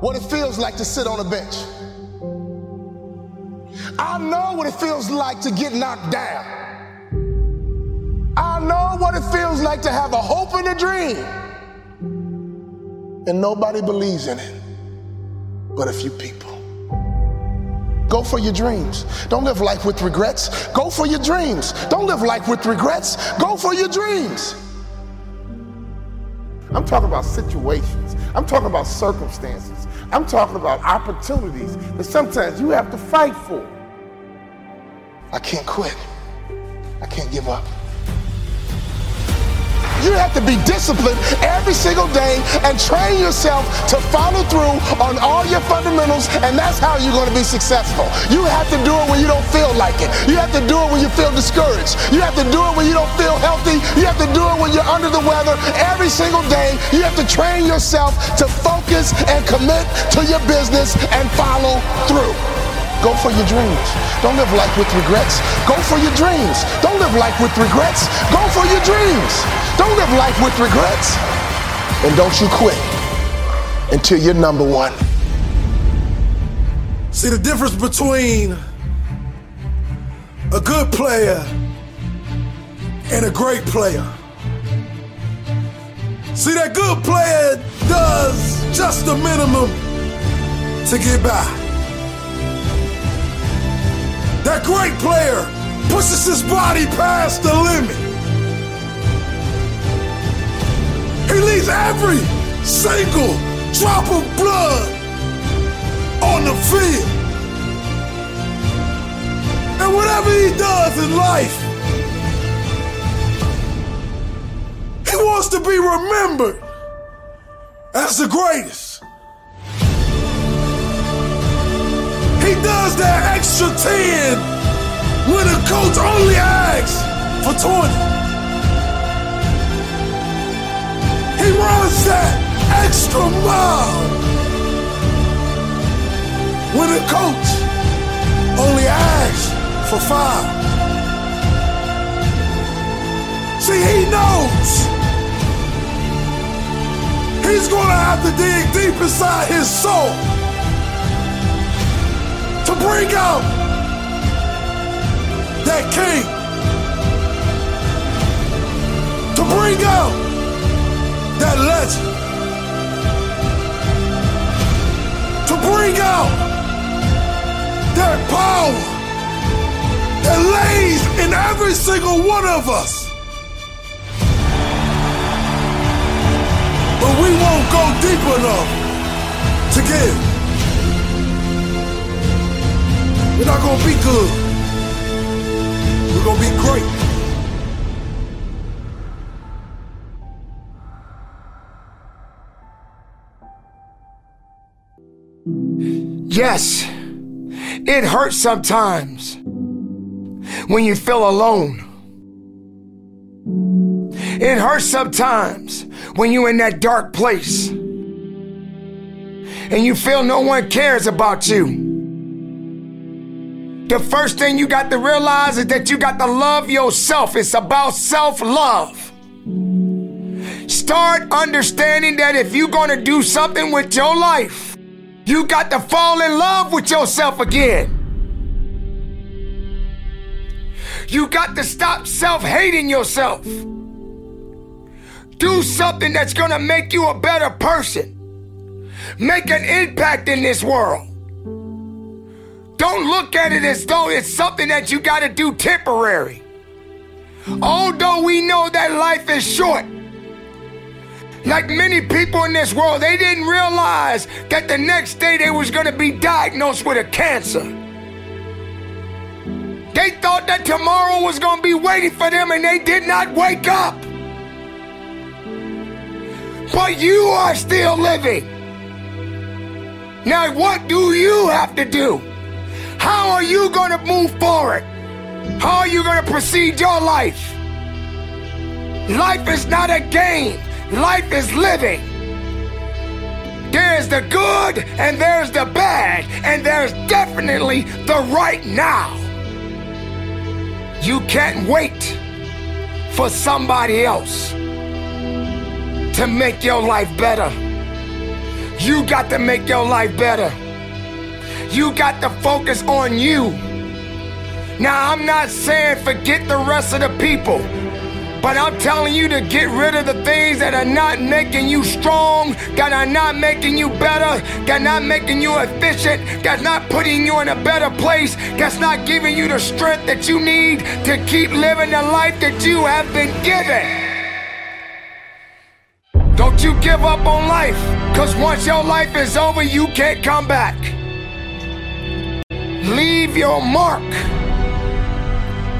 What it feels like to sit on a bench. I know what it feels like to get knocked down. I know what it feels like to have a hope and a dream. And nobody believes in it but a few people. Go for your dreams. Don't live life with regrets. Go for your dreams. Don't live life with regrets. Go for your dreams. I'm talking about situations. I'm talking about circumstances. I'm talking about opportunities that sometimes you have to fight for. I can't quit. I can't give up. You have to be disciplined every single day and train yourself to follow through on all your fundamentals, and that's how you're going to be successful. You have to do it when you don't feel like it. You have to do it when you feel discouraged. You have to do it when you don't feel healthy. You have to do it when you're under the weather. Every single day, you have to train yourself to focus and commit to your business and follow through. Go for your dreams. Don't live life with regrets. Go for your dreams. Don't live life with regrets. Go for your dreams. Don't live life with regrets. And don't you quit until you're number one. See the difference between a good player and a great player. See, that good player does just the minimum to get by. That great player pushes his body past the limit. He leaves every single drop of blood on the field. And whatever he does in life, he wants to be remembered as the greatest. He does that extra 10 when a coach only asks for 20. He runs that extra mile when a coach only asks for five. See, he knows he's gonna have to dig deep inside his soul to bring out that king, to bring out that legend, to bring out that power! That lays in every single one of us. But we won't go deep enough to get We're not gonna be good. We're gonna be great. Yes, it hurts sometimes when you feel alone. It hurts sometimes when you're in that dark place and you feel no one cares about you. The first thing you got to realize is that you got to love yourself. It's about self love. Start understanding that if you're gonna do something with your life, you got to fall in love with yourself again. You got to stop self hating yourself. Do something that's gonna make you a better person. Make an impact in this world. Don't look at it as though it's something that you gotta do temporary. Although we know that life is short, like many people in this world, they didn't realize that the next day they was gonna be diagnosed with a cancer. They thought that tomorrow was gonna be waiting for them and they did not wake up. But you are still living. Now, what do you have to do? How are you gonna move forward? How are you gonna proceed your life? Life is not a game. Life is living. There's the good and there's the bad, and there's definitely the right now. You can't wait for somebody else to make your life better. You got to make your life better. You got to focus on you. Now, I'm not saying forget the rest of the people. But I'm telling you to get rid of the things that are not making you strong, that are not making you better, that are not making you efficient, that's not putting you in a better place, that's not giving you the strength that you need to keep living the life that you have been given. Don't you give up on life, because once your life is over, you can't come back. Leave your mark.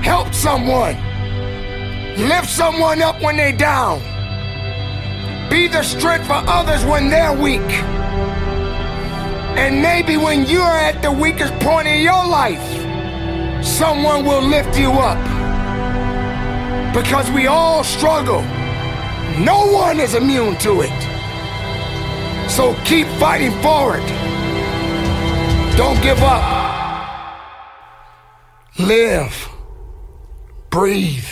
Help someone. Lift someone up when they're down. Be the strength for others when they're weak. And maybe when you're at the weakest point in your life, someone will lift you up. Because we all struggle. No one is immune to it. So keep fighting forward. Don't give up. Live. Breathe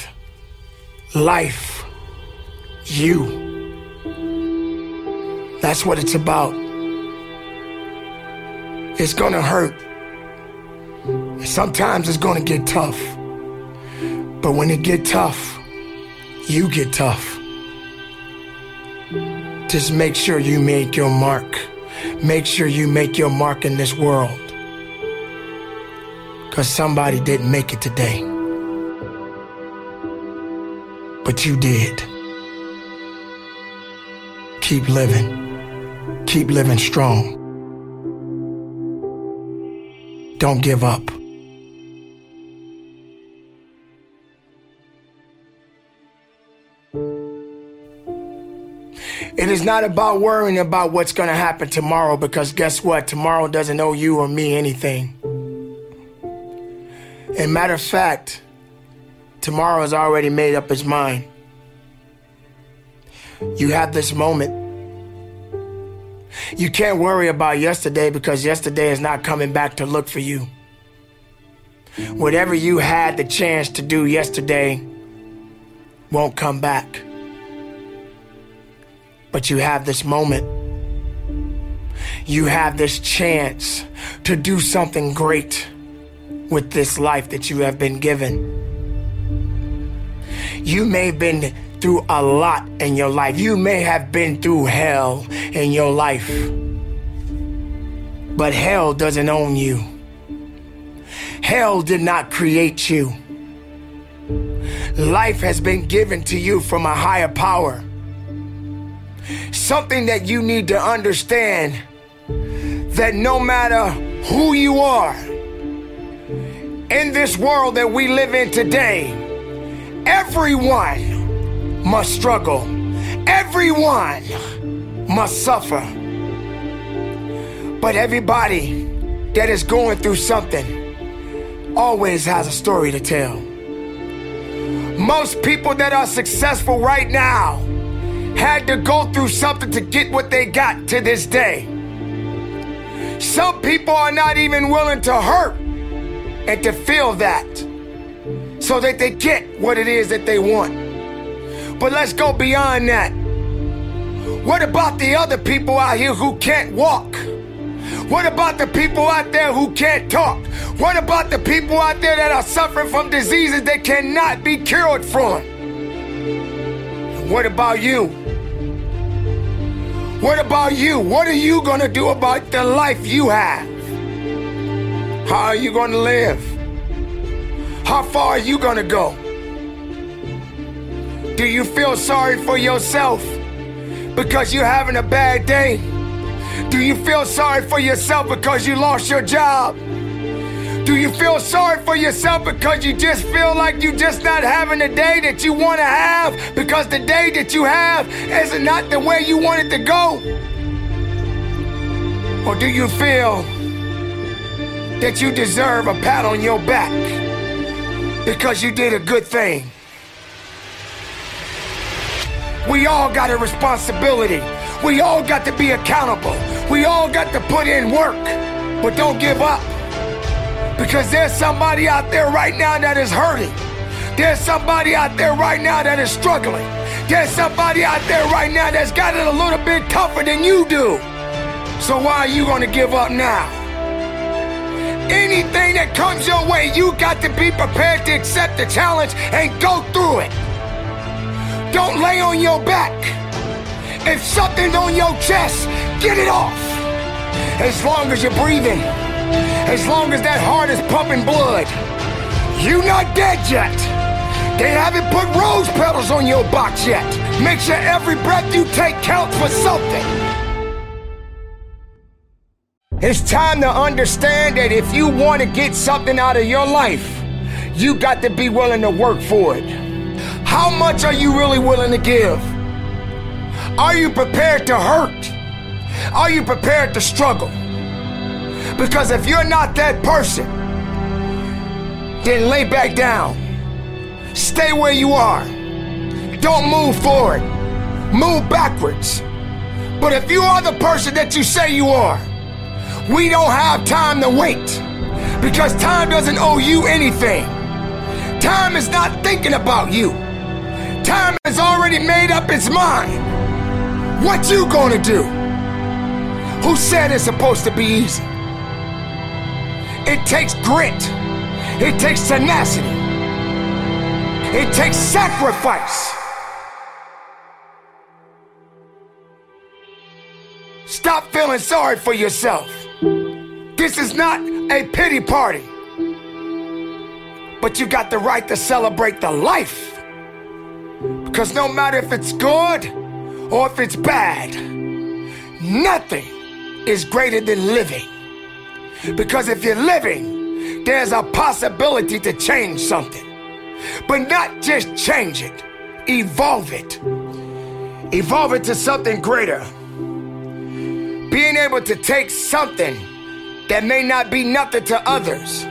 life, you. That's what it's about. It's gonna hurt. Sometimes it's gonna get tough. But when it get tough, you get tough. Just make sure you make your mark. Make sure you make your mark in this world. Because somebody didn't make it today but you did. Keep living. Keep living strong. Don't give up. It is not about worrying about what's going to happen tomorrow because guess what? Tomorrow doesn't owe you or me anything. And matter of fact, Tomorrow has already made up its mind. You have this moment. You can't worry about yesterday because yesterday is not coming back to look for you. Whatever you had the chance to do yesterday won't come back. But you have this moment. You have this chance to do something great with this life that you have been given. You may have been through a lot in your life. You may have been through hell in your life. But hell doesn't own you. Hell did not create you. Life has been given to you from a higher power. Something that you need to understand that no matter who you are in this world that we live in today, Everyone must struggle. Everyone must suffer. But everybody that is going through something always has a story to tell. Most people that are successful right now had to go through something to get what they got to this day. Some people are not even willing to hurt and to feel that so that they get what it is that they want. But let's go beyond that. What about the other people out here who can't walk? What about the people out there who can't talk? What about the people out there that are suffering from diseases that cannot be cured from? What about you? What about you? What are you to do about the life you have? How are you going to live? How far are you going to go? Do you feel sorry for yourself because you're having a bad day? Do you feel sorry for yourself because you lost your job? Do you feel sorry for yourself because you just feel like you just not having the day that you want to have because the day that you have is not the way you want it to go? Or do you feel that you deserve a pat on your back because you did a good thing? We all got a responsibility. We all got to be accountable. We all got to put in work. But don't give up. Because there's somebody out there right now that is hurting. There's somebody out there right now that is struggling. There's somebody out there right now that's got it a little bit tougher than you do. So why are you going to give up now? Anything that comes your way, you got to be prepared to accept the challenge and go through it. Don't lay on your back. If something's on your chest, get it off. As long as you're breathing, as long as that heart is pumping blood, you're not dead yet. They haven't put rose petals on your box yet. Make sure every breath you take counts for something. It's time to understand that if you want to get something out of your life, you got to be willing to work for it. How much are you really willing to give? Are you prepared to hurt? Are you prepared to struggle? Because if you're not that person, then lay back down. Stay where you are. Don't move forward. Move backwards. But if you are the person that you say you are, we don't have time to wait. Because time doesn't owe you anything. Time is not thinking about you. Time has already made up its mind. What you gonna do? Who said it's supposed to be easy? It takes grit. It takes tenacity. It takes sacrifice. Stop feeling sorry for yourself. This is not a pity party. But you got the right to celebrate the life. Because no matter if it's good or if it's bad, nothing is greater than living. Because if you're living, there's a possibility to change something. But not just change it, evolve it. Evolve it to something greater. Being able to take something that may not be nothing to others,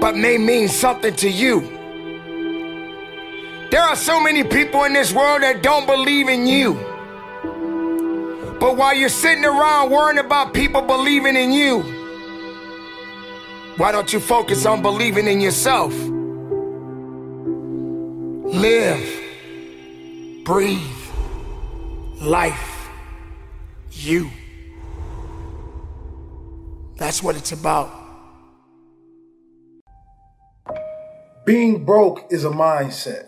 but may mean something to you. There are so many people in this world that don't believe in you. But while you're sitting around worrying about people believing in you, why don't you focus on believing in yourself? Live, breathe, life, you. That's what it's about. Being broke is a mindset.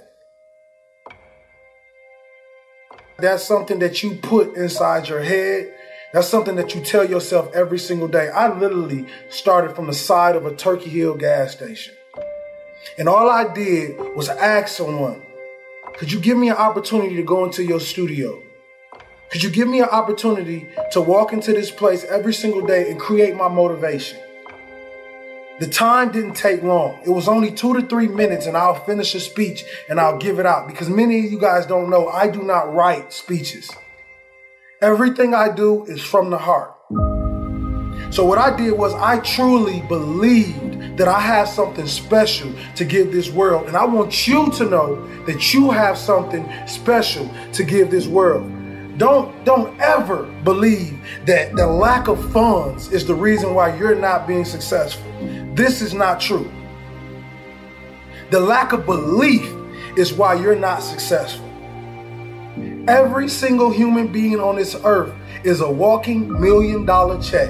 That's something that you put inside your head. That's something that you tell yourself every single day. I literally started from the side of a Turkey Hill gas station. And all I did was ask someone, could you give me an opportunity to go into your studio? Could you give me an opportunity to walk into this place every single day and create my motivation? The time didn't take long. It was only two to three minutes, and I'll finish a speech and I'll give it out. Because many of you guys don't know, I do not write speeches. Everything I do is from the heart. So, what I did was, I truly believed that I have something special to give this world. And I want you to know that you have something special to give this world. Don't don't ever believe that the lack of funds is the reason why you're not being successful. This is not true. The lack of belief is why you're not successful. Every single human being on this earth is a walking million dollar check.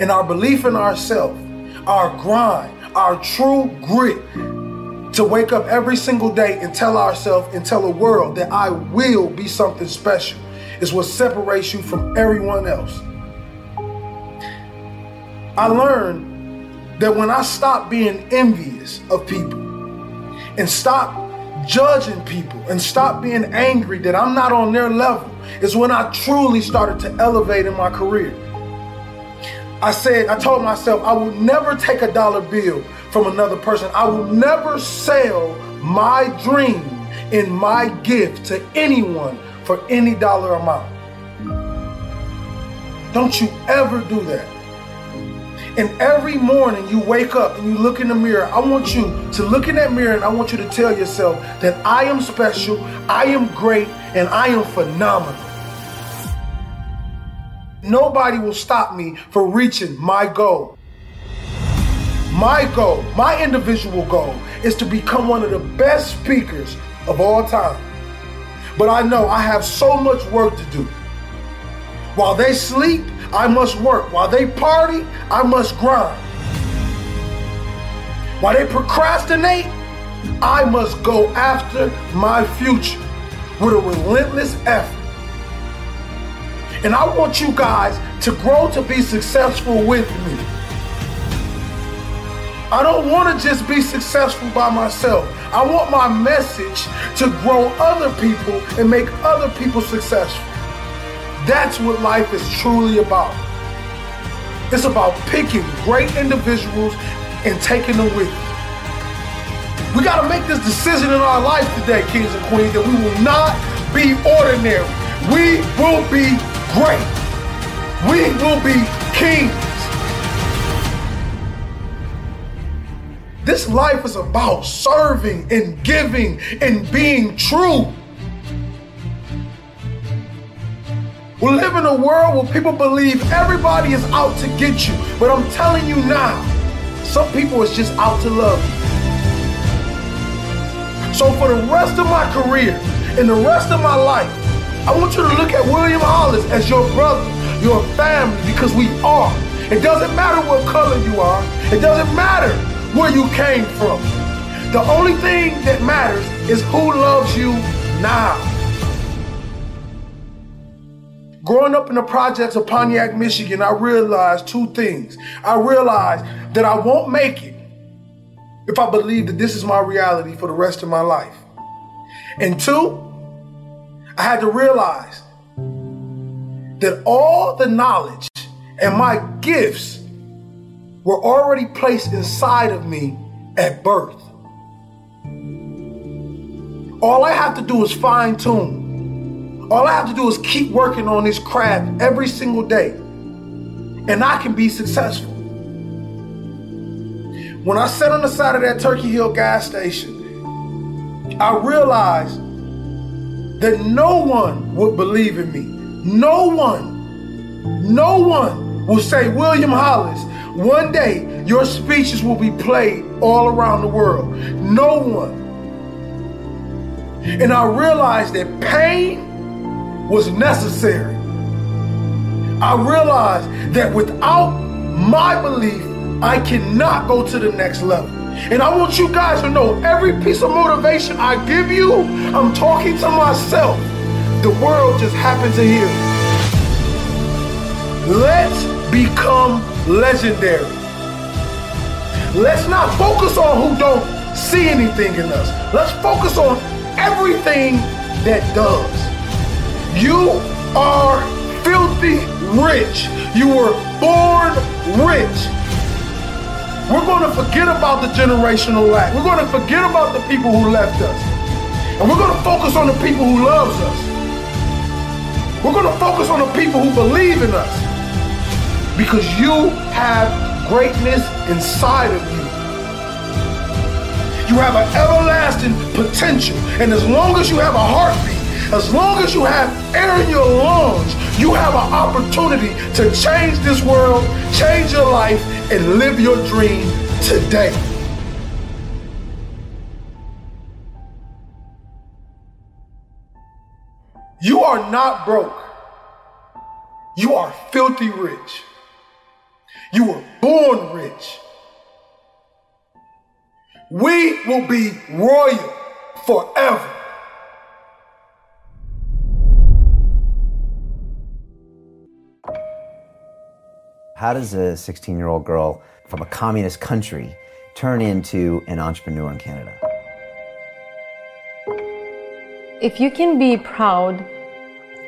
And our belief in ourselves, our grind, our true grit to wake up every single day and tell ourselves and tell the world that I will be something special is what separates you from everyone else. I learned that when I stop being envious of people and stop judging people and stop being angry that I'm not on their level is when I truly started to elevate in my career. I said, I told myself I will never take a dollar bill from another person. I will never sell my dream and my gift to anyone for any dollar amount. Don't you ever do that. And every morning you wake up and you look in the mirror, I want you to look in that mirror and I want you to tell yourself that I am special, I am great, and I am phenomenal. Nobody will stop me from reaching my goal. My goal, my individual goal, is to become one of the best speakers of all time. But I know I have so much work to do. While they sleep, I must work. While they party, I must grind. While they procrastinate, I must go after my future with a relentless effort. And I want you guys to grow to be successful with me. I don't want to just be successful by myself. I want my message to grow other people and make other people successful. That's what life is truly about. It's about picking great individuals and taking them with you. We got to make this decision in our life today, kings and queens, that we will not be ordinary. We will be great. We will be kings. This life is about serving and giving and being true. We live in a world where people believe everybody is out to get you. But I'm telling you now, some people is just out to love you. So for the rest of my career and the rest of my life, I want you to look at William Hollis as your brother, your family, because we are. It doesn't matter what color you are. It doesn't matter where you came from. The only thing that matters is who loves you now. Growing up in the projects of Pontiac, Michigan, I realized two things. I realized that I won't make it if I believe that this is my reality for the rest of my life. And two, I had to realize that all the knowledge and my gifts were already placed inside of me at birth. All I have to do is fine tune. All I have to do is keep working on this craft every single day, and I can be successful. When I sat on the side of that Turkey Hill gas station, I realized that no one would believe in me. No one, no one will say, William Hollis, one day your speeches will be played all around the world. No one. And I realized that pain was necessary. I realized that without my belief, I cannot go to the next level. And I want you guys to know every piece of motivation I give you, I'm talking to myself. The world just happened to hear. Let's become legendary. Let's not focus on who don't see anything in us. Let's focus on everything that does. You are filthy rich. You were born rich. We're going to forget about the generational lack. We're going to forget about the people who left us. And we're going to focus on the people who loves us. We're going to focus on the people who believe in us. Because you have greatness inside of you. You have an everlasting potential. And as long as you have a heartbeat, as long as you have air in your lungs, you have an opportunity to change this world, change your life, and live your dream today. You are not broke. You are filthy rich. You were born rich. We will be royal forever. How does a 16 year old girl from a communist country turn into an entrepreneur in Canada? If you can be proud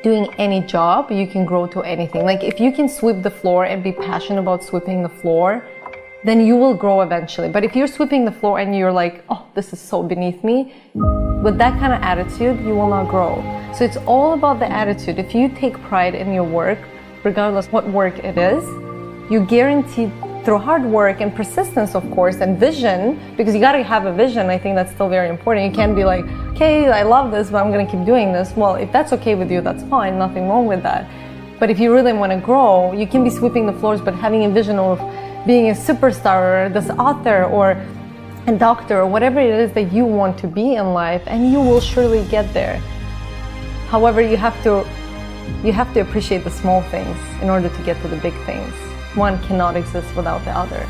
doing any job, you can grow to anything. Like if you can sweep the floor and be passionate about sweeping the floor, then you will grow eventually. But if you're sweeping the floor and you're like, oh, this is so beneath me, with that kind of attitude, you will not grow. So it's all about the attitude. If you take pride in your work, regardless what work it is, you guarantee through hard work and persistence, of course, and vision, because you gotta have a vision. I think that's still very important. You can't be like, okay, I love this, but I'm gonna keep doing this. Well, if that's okay with you, that's fine, nothing wrong with that. But if you really wanna grow, you can be sweeping the floors, but having a vision of being a superstar or this author or a doctor or whatever it is that you want to be in life, and you will surely get there. However, you have to you have to appreciate the small things in order to get to the big things one cannot exist without the other.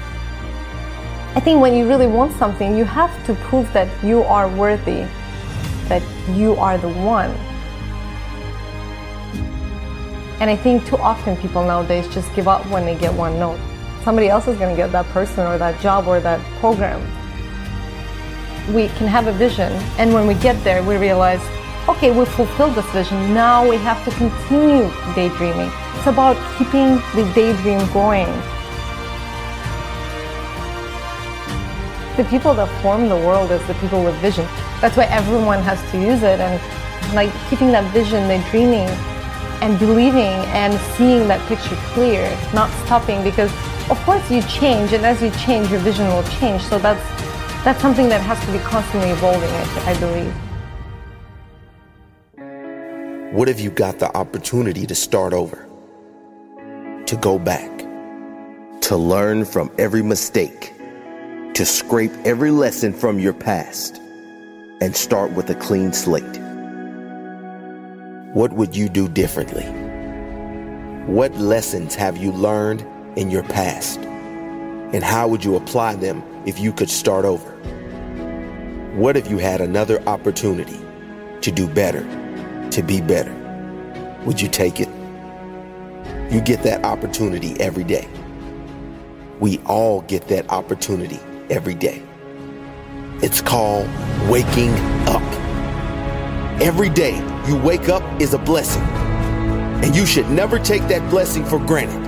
I think when you really want something, you have to prove that you are worthy, that you are the one. And I think too often people nowadays just give up when they get one note. Somebody else is going to get that person or that job or that program. We can have a vision, and when we get there, we realize, okay, we fulfilled this vision. Now we have to continue daydreaming it's about keeping the daydream going. The people that form the world is the people with vision. That's why everyone has to use it and like keeping that vision, the dreaming and believing and seeing that picture clear, not stopping because of course you change and as you change your vision will change. So that's that's something that has to be constantly evolving, I, I believe. What if you got the opportunity to start over? to go back, to learn from every mistake, to scrape every lesson from your past, and start with a clean slate. What would you do differently? What lessons have you learned in your past? And how would you apply them if you could start over? What if you had another opportunity to do better, to be better? Would you take it? You get that opportunity every day. We all get that opportunity every day. It's called waking up. Every day you wake up is a blessing, and you should never take that blessing for granted.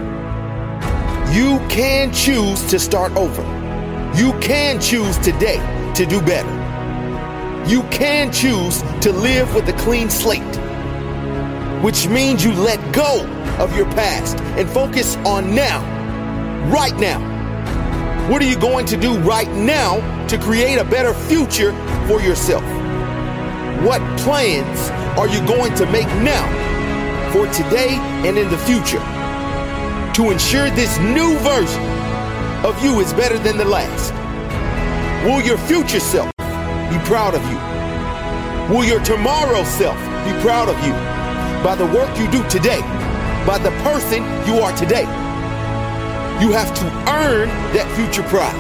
You can choose to start over. You can choose today to do better. You can choose to live with a clean slate, which means you let go of your past and focus on now, right now. What are you going to do right now to create a better future for yourself? What plans are you going to make now for today and in the future to ensure this new version of you is better than the last? Will your future self be proud of you? Will your tomorrow self be proud of you by the work you do today? by the person you are today. You have to earn that future pride.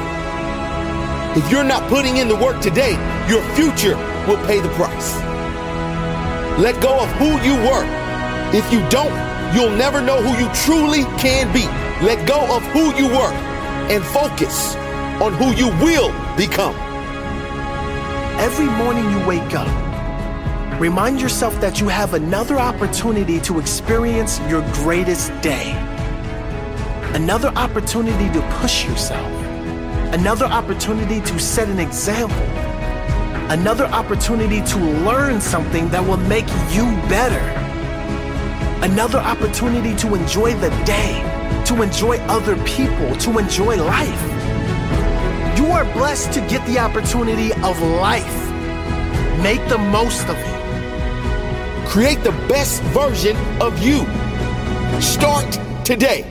If you're not putting in the work today, your future will pay the price. Let go of who you were. If you don't, you'll never know who you truly can be. Let go of who you were and focus on who you will become. Every morning you wake up, Remind yourself that you have another opportunity to experience your greatest day. Another opportunity to push yourself. Another opportunity to set an example. Another opportunity to learn something that will make you better. Another opportunity to enjoy the day, to enjoy other people, to enjoy life. You are blessed to get the opportunity of life. Make the most of it. Create the best version of you. Start today.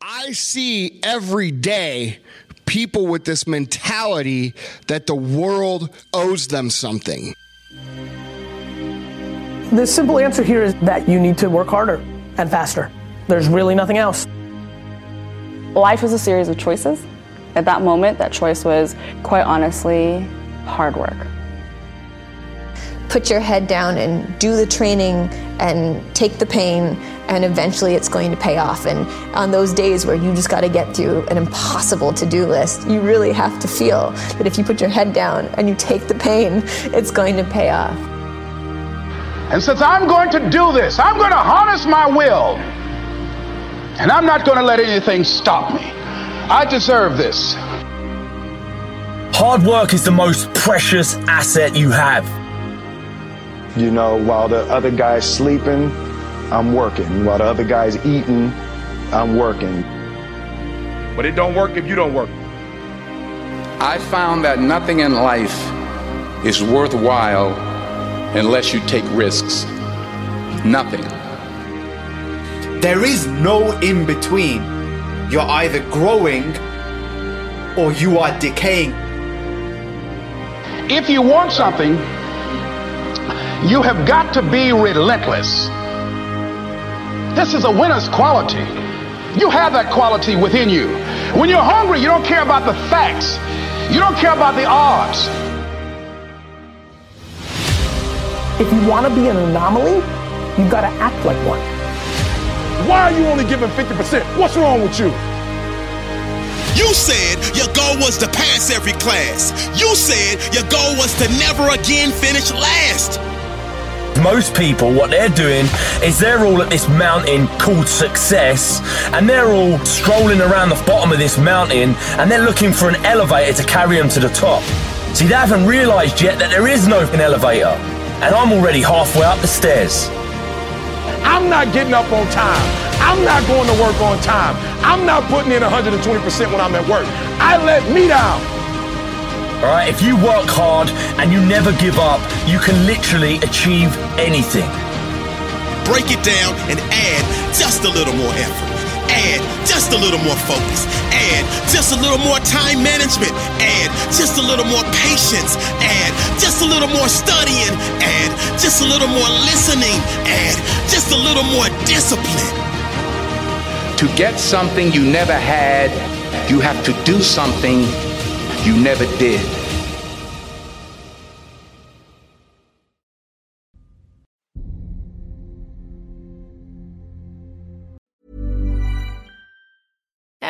I see every day people with this mentality that the world owes them something. The simple answer here is that you need to work harder and faster. There's really nothing else. Life is a series of choices. At that moment, that choice was quite honestly hard work. Put your head down and do the training and take the pain, and eventually it's going to pay off. And on those days where you just got to get through an impossible to do list, you really have to feel that if you put your head down and you take the pain, it's going to pay off. And since I'm going to do this, I'm going to harness my will. And I'm not going to let anything stop me. I deserve this. Hard work is the most precious asset you have. You know, while the other guy's sleeping, I'm working. While the other guy's eating, I'm working. But it don't work if you don't work. I found that nothing in life is worthwhile unless you take risks. Nothing. There is no in between. You're either growing or you are decaying. If you want something, you have got to be relentless. This is a winner's quality. You have that quality within you. When you're hungry, you don't care about the facts. You don't care about the odds. If you want to be an anomaly, you got to act like one. Why are you only giving 50%? What's wrong with you? You said your goal was to pass every class. You said your goal was to never again finish last. Most people, what they're doing is they're all at this mountain called success, and they're all strolling around the bottom of this mountain, and they're looking for an elevator to carry them to the top. See, they haven't realized yet that there is no elevator, and I'm already halfway up the stairs. I'm not getting up on time. I'm not going to work on time. I'm not putting in 120% when I'm at work. I let me down. All right, if you work hard and you never give up, you can literally achieve anything. Break it down and add just a little more effort. Add just a little more focus. Add just a little more time management. Add just a little more patience. Add just a little more studying. Add just a little more listening. Add just a little more discipline. To get something you never had, you have to do something you never did.